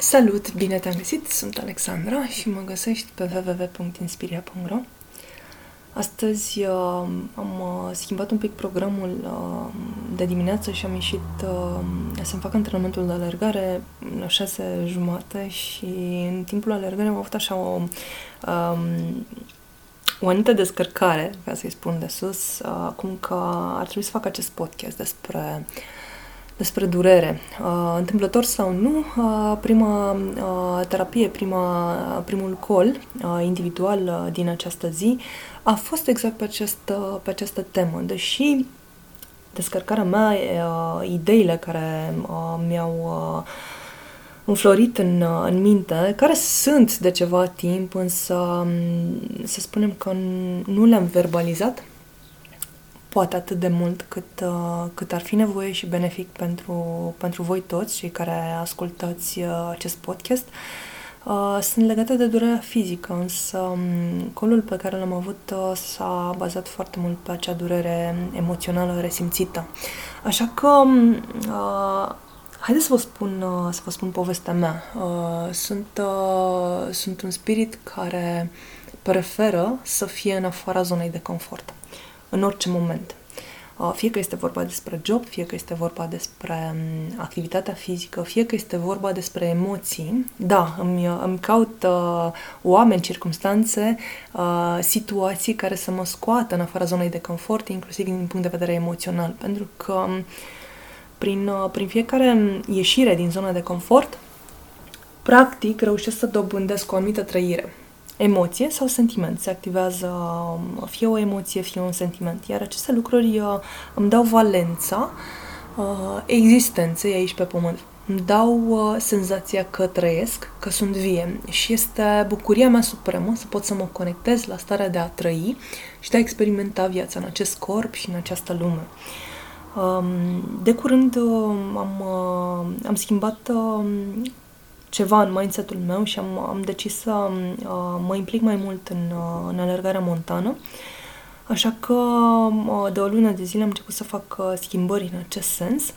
Salut, bine te-am găsit, sunt Alexandra și mă găsești pe www.inspiria.ro Astăzi uh, am uh, schimbat un pic programul uh, de dimineață și am ieșit uh, să-mi fac antrenamentul de alergare la șase jumate și în timpul alergării am avut așa o, um, o anumită descărcare, ca să-i spun de sus, uh, acum că ar trebui să fac acest podcast despre uh, despre durere. Uh, întâmplător sau nu, uh, prima uh, terapie, prima, primul col uh, individual uh, din această zi a fost exact pe această, pe această temă, deși descărcarea mea, uh, ideile care uh, mi-au uh, înflorit în, uh, în minte, care sunt de ceva timp, însă um, să spunem că nu le-am verbalizat poate atât de mult cât, uh, cât ar fi nevoie și benefic pentru, pentru voi toți, cei care ascultați uh, acest podcast, uh, sunt legate de durerea fizică, însă um, colul pe care l-am avut uh, s-a bazat foarte mult pe acea durere emoțională resimțită. Așa că um, uh, Haideți să vă spun, uh, să vă spun povestea mea. Uh, sunt, uh, sunt un spirit care preferă să fie în afara zonei de confort în orice moment. Uh, fie că este vorba despre job, fie că este vorba despre um, activitatea fizică, fie că este vorba despre emoții, da, îmi, îmi caut uh, oameni, circumstanțe, uh, situații care să mă scoată în afara zonei de confort, inclusiv din punct de vedere emoțional, pentru că um, prin, uh, prin fiecare ieșire din zona de confort, practic reușesc să dobândesc o anumită trăire emoție sau sentiment. Se activează um, fie o emoție, fie un sentiment. Iar aceste lucruri uh, îmi dau valența uh, existenței aici pe pământ. Îmi dau uh, senzația că trăiesc, că sunt vie și este bucuria mea supremă să pot să mă conectez la starea de a trăi și de a experimenta viața în acest corp și în această lume. Um, de curând am, am schimbat um, ceva în mindset-ul meu și am, am decis să uh, mă implic mai mult în, uh, în alergarea montană. Așa că uh, de o lună de zile am început să fac uh, schimbări în acest sens.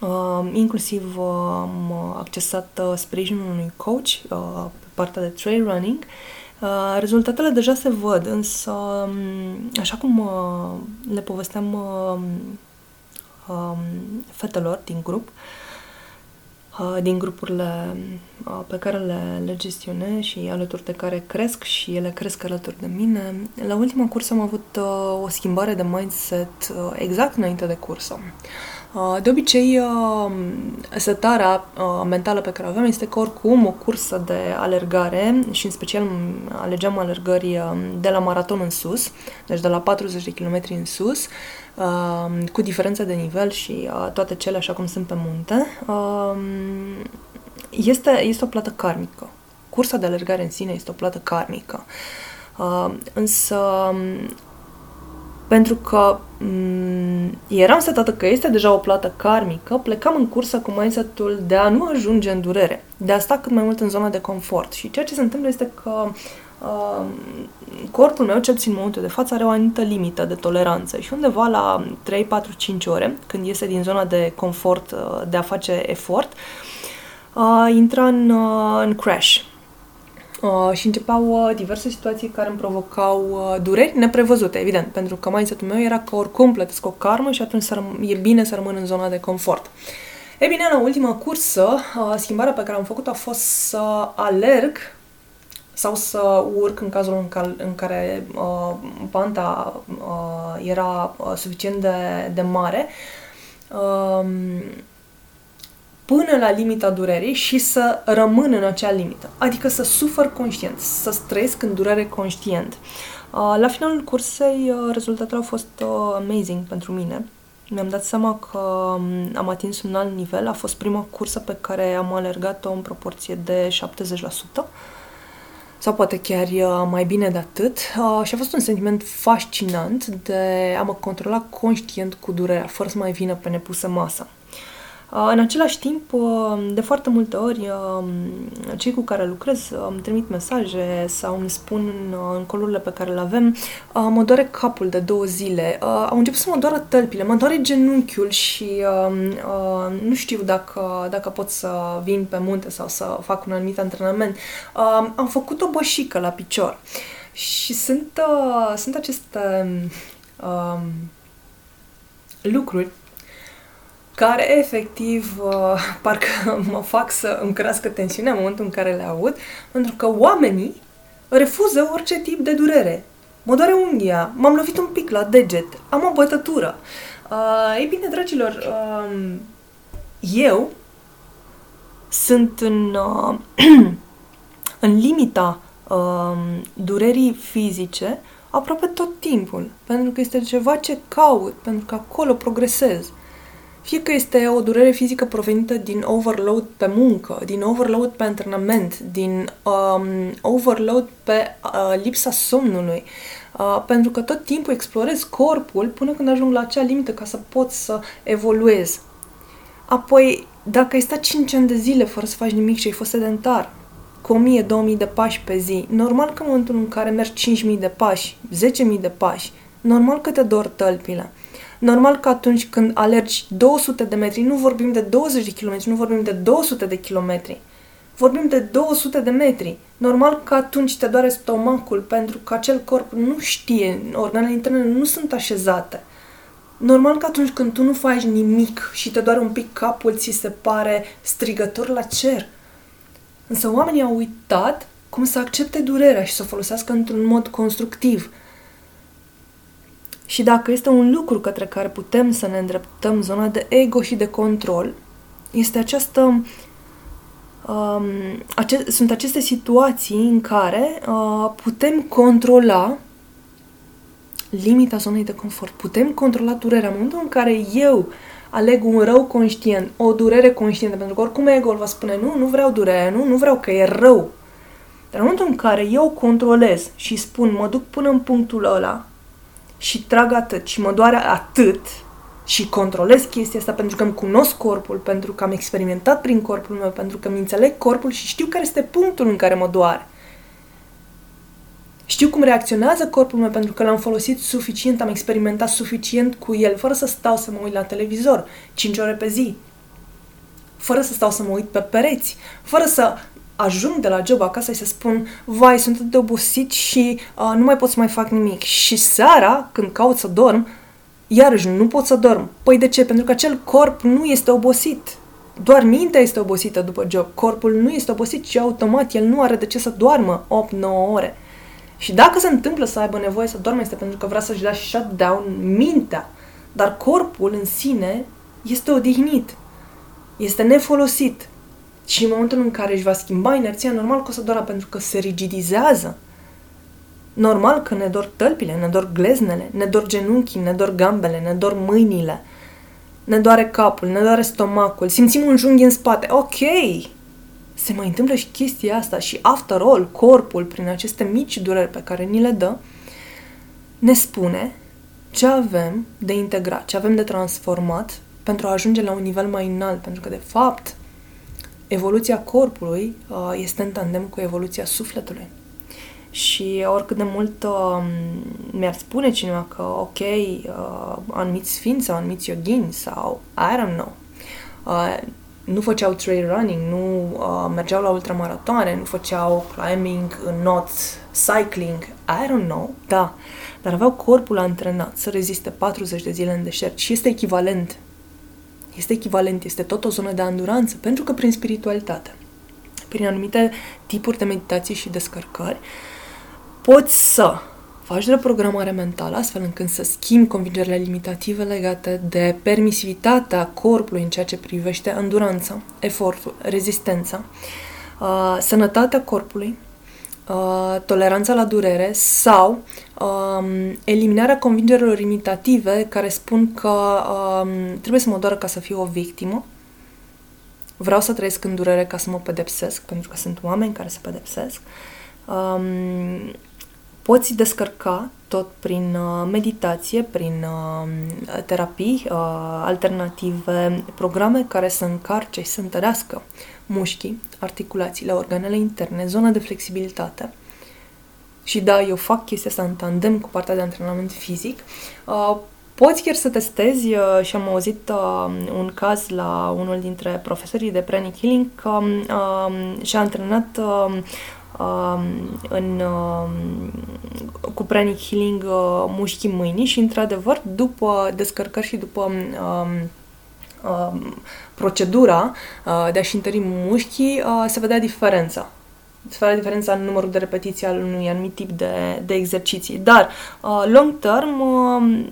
Uh, inclusiv uh, am accesat uh, sprijinul unui coach uh, pe partea de trail running. Uh, rezultatele deja se văd, însă, um, așa cum uh, le povesteam uh, uh, fetelor din grup, uh, Uh, din grupurile uh, pe care le, le gestionez și alături de care cresc și ele cresc alături de mine. La ultima cursă am avut uh, o schimbare de mindset exact înainte de cursă. De obicei, setarea mentală pe care o aveam este că oricum o cursă de alergare și în special alegeam alergări de la maraton în sus, deci de la 40 de km în sus, cu diferență de nivel și toate cele așa cum sunt pe munte, este, este o plată karmică. Cursa de alergare în sine este o plată karmică. Însă pentru că m- eram setată că este deja o plată karmică, plecam în cursă cu mindset-ul de a nu ajunge în durere, de a sta cât mai mult în zona de confort. Și ceea ce se întâmplă este că uh, corpul meu, cel puțin în momentul de față, are o anumită limită de toleranță și undeva la 3, 4, 5 ore, când iese din zona de confort, uh, de a face efort, uh, intra în, uh, în crash Uh, și începeau uh, diverse situații care îmi provocau uh, dureri neprevăzute, evident, pentru că mindset-ul meu era că oricum plătesc o karmă și atunci e bine să rămân în zona de confort. E bine, la ultima cursă, uh, schimbarea pe care am făcut-o a fost să alerg sau să urc în cazul în, cal- în care uh, panta uh, era uh, suficient de, de mare. Uh, până la limita durerii și să rămân în acea limită. Adică să sufăr conștient, să trăiesc în durere conștient. Uh, la finalul cursei, uh, rezultatele au fost uh, amazing pentru mine. Mi-am dat seama că um, am atins un alt nivel. A fost prima cursă pe care am alergat-o în proporție de 70% sau poate chiar mai bine de atât. și a fost un sentiment fascinant de a mă controla conștient cu durerea, fără să mai vină pe nepusă masă. Uh, în același timp, uh, de foarte multe ori, uh, cei cu care lucrez îmi trimit mesaje sau îmi spun în colurile pe care le avem, mă doare capul de două zile, au început să mă doară tălpile, mă doare genunchiul și nu știu dacă, dacă pot să vin pe munte sau să fac un anumit antrenament. Am făcut o bășică la picior și sunt, sunt aceste um, lucruri care efectiv uh, parcă mă fac să îmi crească tensiunea în momentul în care le aud, pentru că oamenii refuză orice tip de durere. Mă doare unghia, m-am lovit un pic la deget, am o bătătură. Uh, ei bine, dragilor, uh, eu sunt în, uh, în limita uh, durerii fizice aproape tot timpul, pentru că este ceva ce caut, pentru că acolo progresez. Fie că este o durere fizică provenită din overload pe muncă, din overload pe antrenament, din um, overload pe uh, lipsa somnului, uh, pentru că tot timpul explorez corpul până când ajung la acea limită ca să pot să evoluez. Apoi, dacă ai stat 5 ani de zile fără să faci nimic și ai fost sedentar, cu 1000-2000 de pași pe zi, normal că în momentul în care mergi 5000 de pași, 10.000 de pași, normal că te dor tălpile. Normal că atunci când alergi 200 de metri, nu vorbim de 20 de kilometri, nu vorbim de 200 de kilometri, vorbim de 200 de metri. Normal că atunci te doare stomacul pentru că acel corp nu știe, organele interne nu sunt așezate. Normal că atunci când tu nu faci nimic și te doare un pic capul, ți se pare strigător la cer. Însă oamenii au uitat cum să accepte durerea și să o folosească într-un mod constructiv – și dacă este un lucru către care putem să ne îndreptăm zona de ego și de control, este această um, ace- sunt aceste situații în care uh, putem controla limita zonei de confort. Putem controla durerea. În momentul în care eu aleg un rău conștient, o durere conștientă, pentru că oricum ego va spune nu, nu vreau durere, nu, nu vreau că e rău. Dar în momentul în care eu controlez și spun mă duc până în punctul ăla și trag atât. Și mă doare atât. Și controlez chestia asta pentru că îmi cunosc corpul, pentru că am experimentat prin corpul meu, pentru că îmi înțeleg corpul și știu care este punctul în care mă doare. Știu cum reacționează corpul meu pentru că l-am folosit suficient, am experimentat suficient cu el, fără să stau să mă uit la televizor 5 ore pe zi, fără să stau să mă uit pe pereți, fără să ajung de la job acasă și să spun, vai, sunt atât de obosit și uh, nu mai pot să mai fac nimic. Și seara, când caut să dorm, iarăși nu pot să dorm. Păi de ce? Pentru că acel corp nu este obosit. Doar mintea este obosită după job. Corpul nu este obosit și automat el nu are de ce să doarmă 8-9 ore. Și dacă se întâmplă să aibă nevoie să doarmă, este pentru că vrea să-și dea shutdown mintea. Dar corpul în sine este odihnit. Este nefolosit. Și în momentul în care își va schimba inerția, normal că o să doară pentru că se rigidizează. Normal că ne dor tălpile, ne dor gleznele, ne dor genunchii, ne dor gambele, ne dor mâinile, ne doare capul, ne doare stomacul, simțim un junghi în spate. Ok, se mai întâmplă și chestia asta și after all, corpul, prin aceste mici dureri pe care ni le dă, ne spune ce avem de integrat, ce avem de transformat pentru a ajunge la un nivel mai înalt, pentru că de fapt evoluția corpului uh, este în tandem cu evoluția sufletului. Și oricât de mult uh, mi-ar spune cineva că, ok, uh, anumiți sfinți sau anumiți yogini sau, I don't know, uh, nu făceau trail running, nu uh, mergeau la ultramaratoane, nu făceau climbing, not cycling, I don't know, da, dar aveau corpul antrenat să reziste 40 de zile în deșert și este echivalent este echivalent, este tot o zonă de anduranță, pentru că prin spiritualitate, prin anumite tipuri de meditații și descărcări, poți să faci reprogramare mentală astfel încât să schimbi convingerile limitative legate de permisivitatea corpului în ceea ce privește înduranța, efortul, rezistența, uh, sănătatea corpului, uh, toleranța la durere sau um, eliminarea convingerilor imitative care spun că um, trebuie să mă doară ca să fiu o victimă, vreau să trăiesc în durere ca să mă pedepsesc, pentru că sunt oameni care se pedepsesc. Um, poți descărca tot prin uh, meditație, prin uh, terapii uh, alternative, programe care să încarce și să întărească mușchii, articulațiile, organele interne, zona de flexibilitate. Și da, eu fac chestia asta în tandem cu partea de antrenament fizic. Poți chiar să testezi și am auzit un caz la unul dintre profesorii de pranic healing că și-a antrenat Um, în, uh, cu pranic healing uh, mușchii mâinii și, într-adevăr, după descărcări și după um, um, procedura uh, de a-și întări mușchii, uh, se vedea diferența. Se vedea diferența în numărul de repetiții al unui anumit tip de, de exerciții. Dar, uh, long term, uh,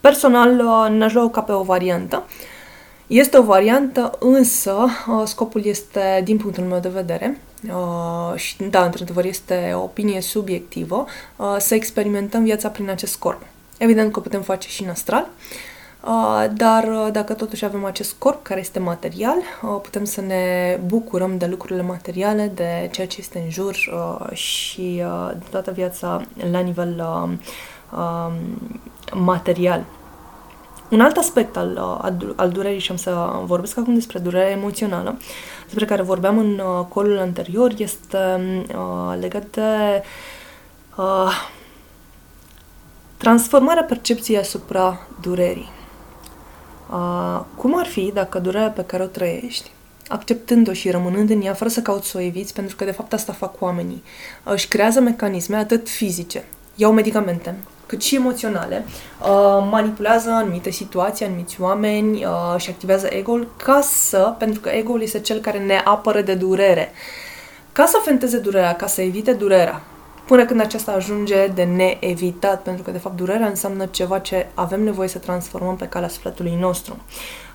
personal, uh, n-aș lua ca pe o variantă. Este o variantă, însă uh, scopul este, din punctul meu de vedere, uh, și da, într-adevăr este o opinie subiectivă, uh, să experimentăm viața prin acest corp. Evident că o putem face și în astral, uh, dar uh, dacă totuși avem acest corp care este material, uh, putem să ne bucurăm de lucrurile materiale, de ceea ce este în jur uh, și uh, de toată viața la nivel uh, uh, material. Un alt aspect al, al, al durerii, și am să vorbesc acum despre durerea emoțională, despre care vorbeam în uh, colul anterior, este uh, legat de uh, transformarea percepției asupra durerii. Uh, cum ar fi dacă durerea pe care o trăiești, acceptând-o și rămânând în ea fără să cauți să o eviți, pentru că de fapt asta fac oamenii, își creează mecanisme atât fizice, iau medicamente, cât și emoționale, uh, manipulează anumite situații, anumiți oameni uh, și activează ego-ul ca să, pentru că ego-ul este cel care ne apără de durere, ca să fenteze durerea, ca să evite durerea, până când aceasta ajunge de neevitat, pentru că, de fapt, durerea înseamnă ceva ce avem nevoie să transformăm pe calea sufletului nostru.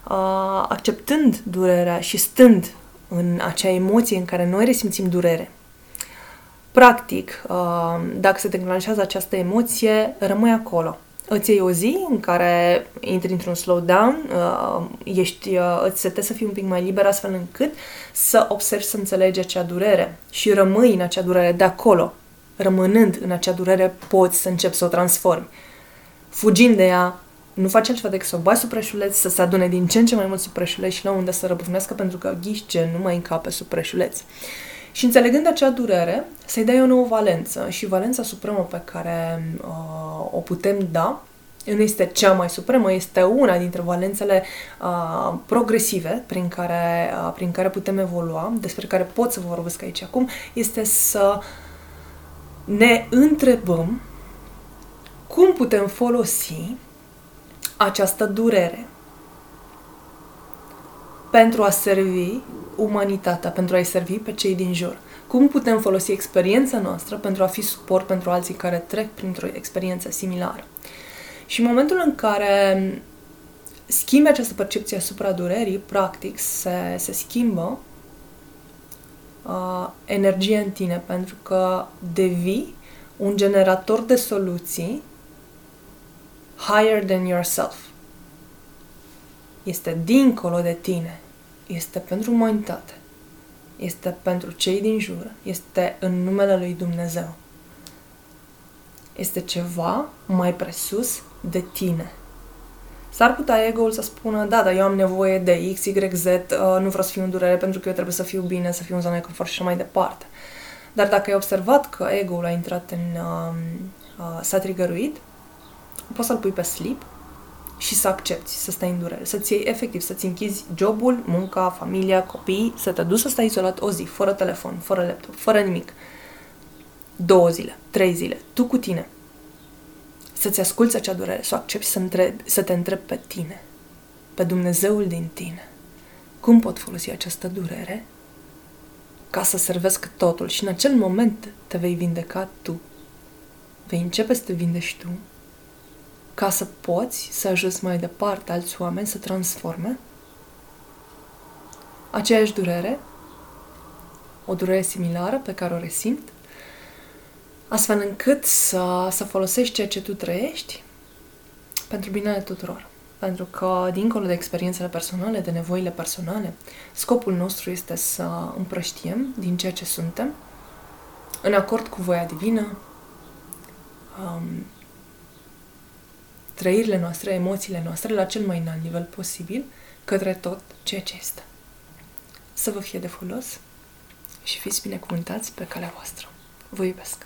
Uh, acceptând durerea și stând în acea emoție în care noi resimțim durere, Practic, uh, dacă se declanșează această emoție, rămâi acolo. Îți iei o zi în care intri într-un slowdown, uh, ești, uh, îți setezi să fii un pic mai liber astfel încât să observi, să înțelegi acea durere și rămâi în acea durere de acolo. Rămânând în acea durere, poți să începi să o transformi. Fugind de ea, nu faci altceva decât să o bagi sub preșuleț, să se adune din ce în ce mai mult sub preșuleț și la unde să răbufnească pentru că ghișce nu mai încape sub preșuleț. Și înțelegând acea durere, să-i dai o nouă valență și valența supremă pe care uh, o putem da nu este cea mai supremă, este una dintre valențele uh, progresive prin care, uh, prin care putem evolua, despre care pot să vă vorbesc aici acum, este să ne întrebăm cum putem folosi această durere pentru a servi umanitatea, pentru a-i servi pe cei din jur. Cum putem folosi experiența noastră pentru a fi suport pentru alții care trec printr-o experiență similară. Și în momentul în care schimbi această percepție asupra durerii, practic se, se schimbă uh, energia în tine, pentru că devii un generator de soluții higher than yourself. Este dincolo de tine este pentru umanitate, este pentru cei din jur, este în numele lui Dumnezeu. Este ceva mai presus de tine. S-ar putea ego-ul să spună, da, dar eu am nevoie de X, Y, Z, uh, nu vreau să fiu în durere pentru că eu trebuie să fiu bine, să fiu în zona de confort și așa mai departe. Dar dacă ai observat că ego-ul a intrat în... Uh, uh, s-a trigăruit, poți să-l pui pe sleep și să accepti să stai în durere, să-ți iei efectiv, să-ți închizi jobul, munca, familia, copii, să te duci să stai izolat o zi, fără telefon, fără laptop, fără nimic. Două zile, trei zile, tu cu tine. Să-ți asculți acea durere, să o accepti, să, întrebi, să te întrebi pe tine, pe Dumnezeul din tine. Cum pot folosi această durere ca să servesc totul și în acel moment te vei vindeca tu. Vei începe să te vindești tu ca să poți să ajuți mai departe alți oameni să transforme aceeași durere, o durere similară pe care o resimt, astfel încât să, să folosești ceea ce tu trăiești pentru binele tuturor. Pentru că, dincolo de experiențele personale, de nevoile personale, scopul nostru este să împrăștiem din ceea ce suntem în acord cu voia divină, um, trăirile noastre, emoțiile noastre la cel mai înalt nivel posibil către tot ceea ce este. Să vă fie de folos și fiți binecuvântați pe calea voastră. Vă iubesc!